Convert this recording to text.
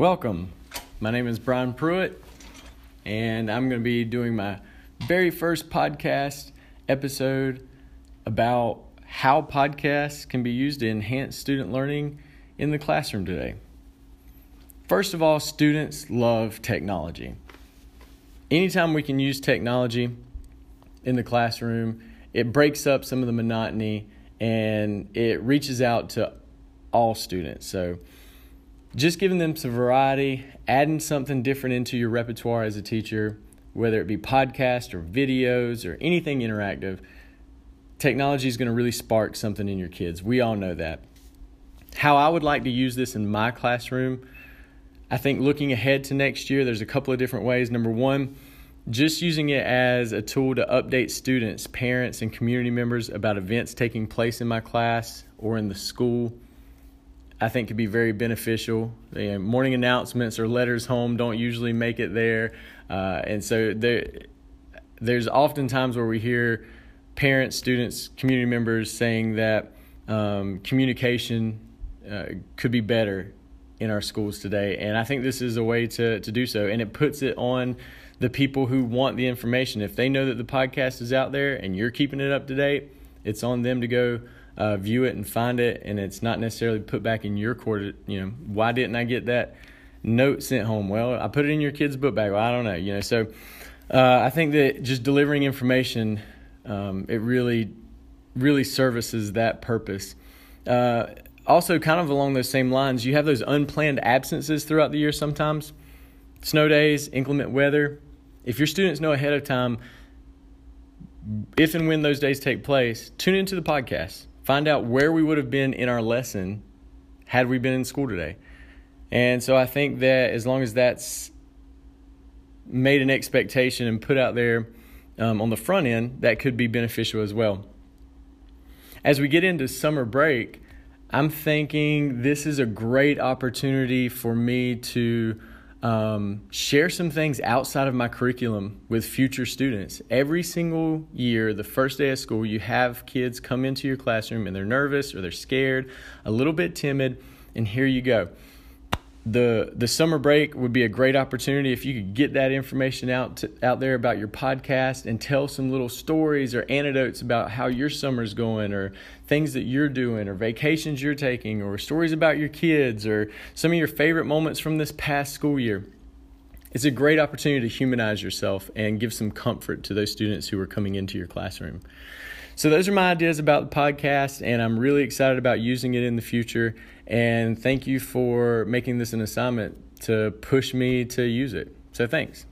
Welcome. My name is Brian Pruitt, and I'm going to be doing my very first podcast episode about how podcasts can be used to enhance student learning in the classroom today. First of all, students love technology. Anytime we can use technology in the classroom, it breaks up some of the monotony and it reaches out to all students. So, just giving them some variety, adding something different into your repertoire as a teacher, whether it be podcasts or videos or anything interactive, technology is going to really spark something in your kids. We all know that. How I would like to use this in my classroom, I think looking ahead to next year, there's a couple of different ways. Number one, just using it as a tool to update students, parents, and community members about events taking place in my class or in the school I think could be very beneficial. Morning announcements or letters home don't usually make it there, uh, and so there, there's often times where we hear parents, students, community members saying that um, communication uh, could be better in our schools today, and I think this is a way to to do so, and it puts it on the people who want the information. If they know that the podcast is out there and you're keeping it up to date, it's on them to go uh, view it and find it, and it's not necessarily put back in your court. You know, why didn't I get that note sent home? Well, I put it in your kid's book bag. Well, I don't know. You know, so uh, I think that just delivering information, um, it really, really services that purpose. Uh, also, kind of along those same lines, you have those unplanned absences throughout the year sometimes. Snow days, inclement weather. If your students know ahead of time, if and when those days take place, tune into the podcast find out where we would have been in our lesson had we been in school today. And so I think that as long as that's made an expectation and put out there um, on the front end, that could be beneficial as well. As we get into summer break, I'm thinking this is a great opportunity for me to um, share some things outside of my curriculum with future students. Every single year, the first day of school, you have kids come into your classroom and they're nervous or they're scared, a little bit timid, and here you go the the summer break would be a great opportunity if you could get that information out to, out there about your podcast and tell some little stories or anecdotes about how your summer's going or things that you're doing or vacations you're taking or stories about your kids or some of your favorite moments from this past school year. It's a great opportunity to humanize yourself and give some comfort to those students who are coming into your classroom. So, those are my ideas about the podcast, and I'm really excited about using it in the future. And thank you for making this an assignment to push me to use it. So, thanks.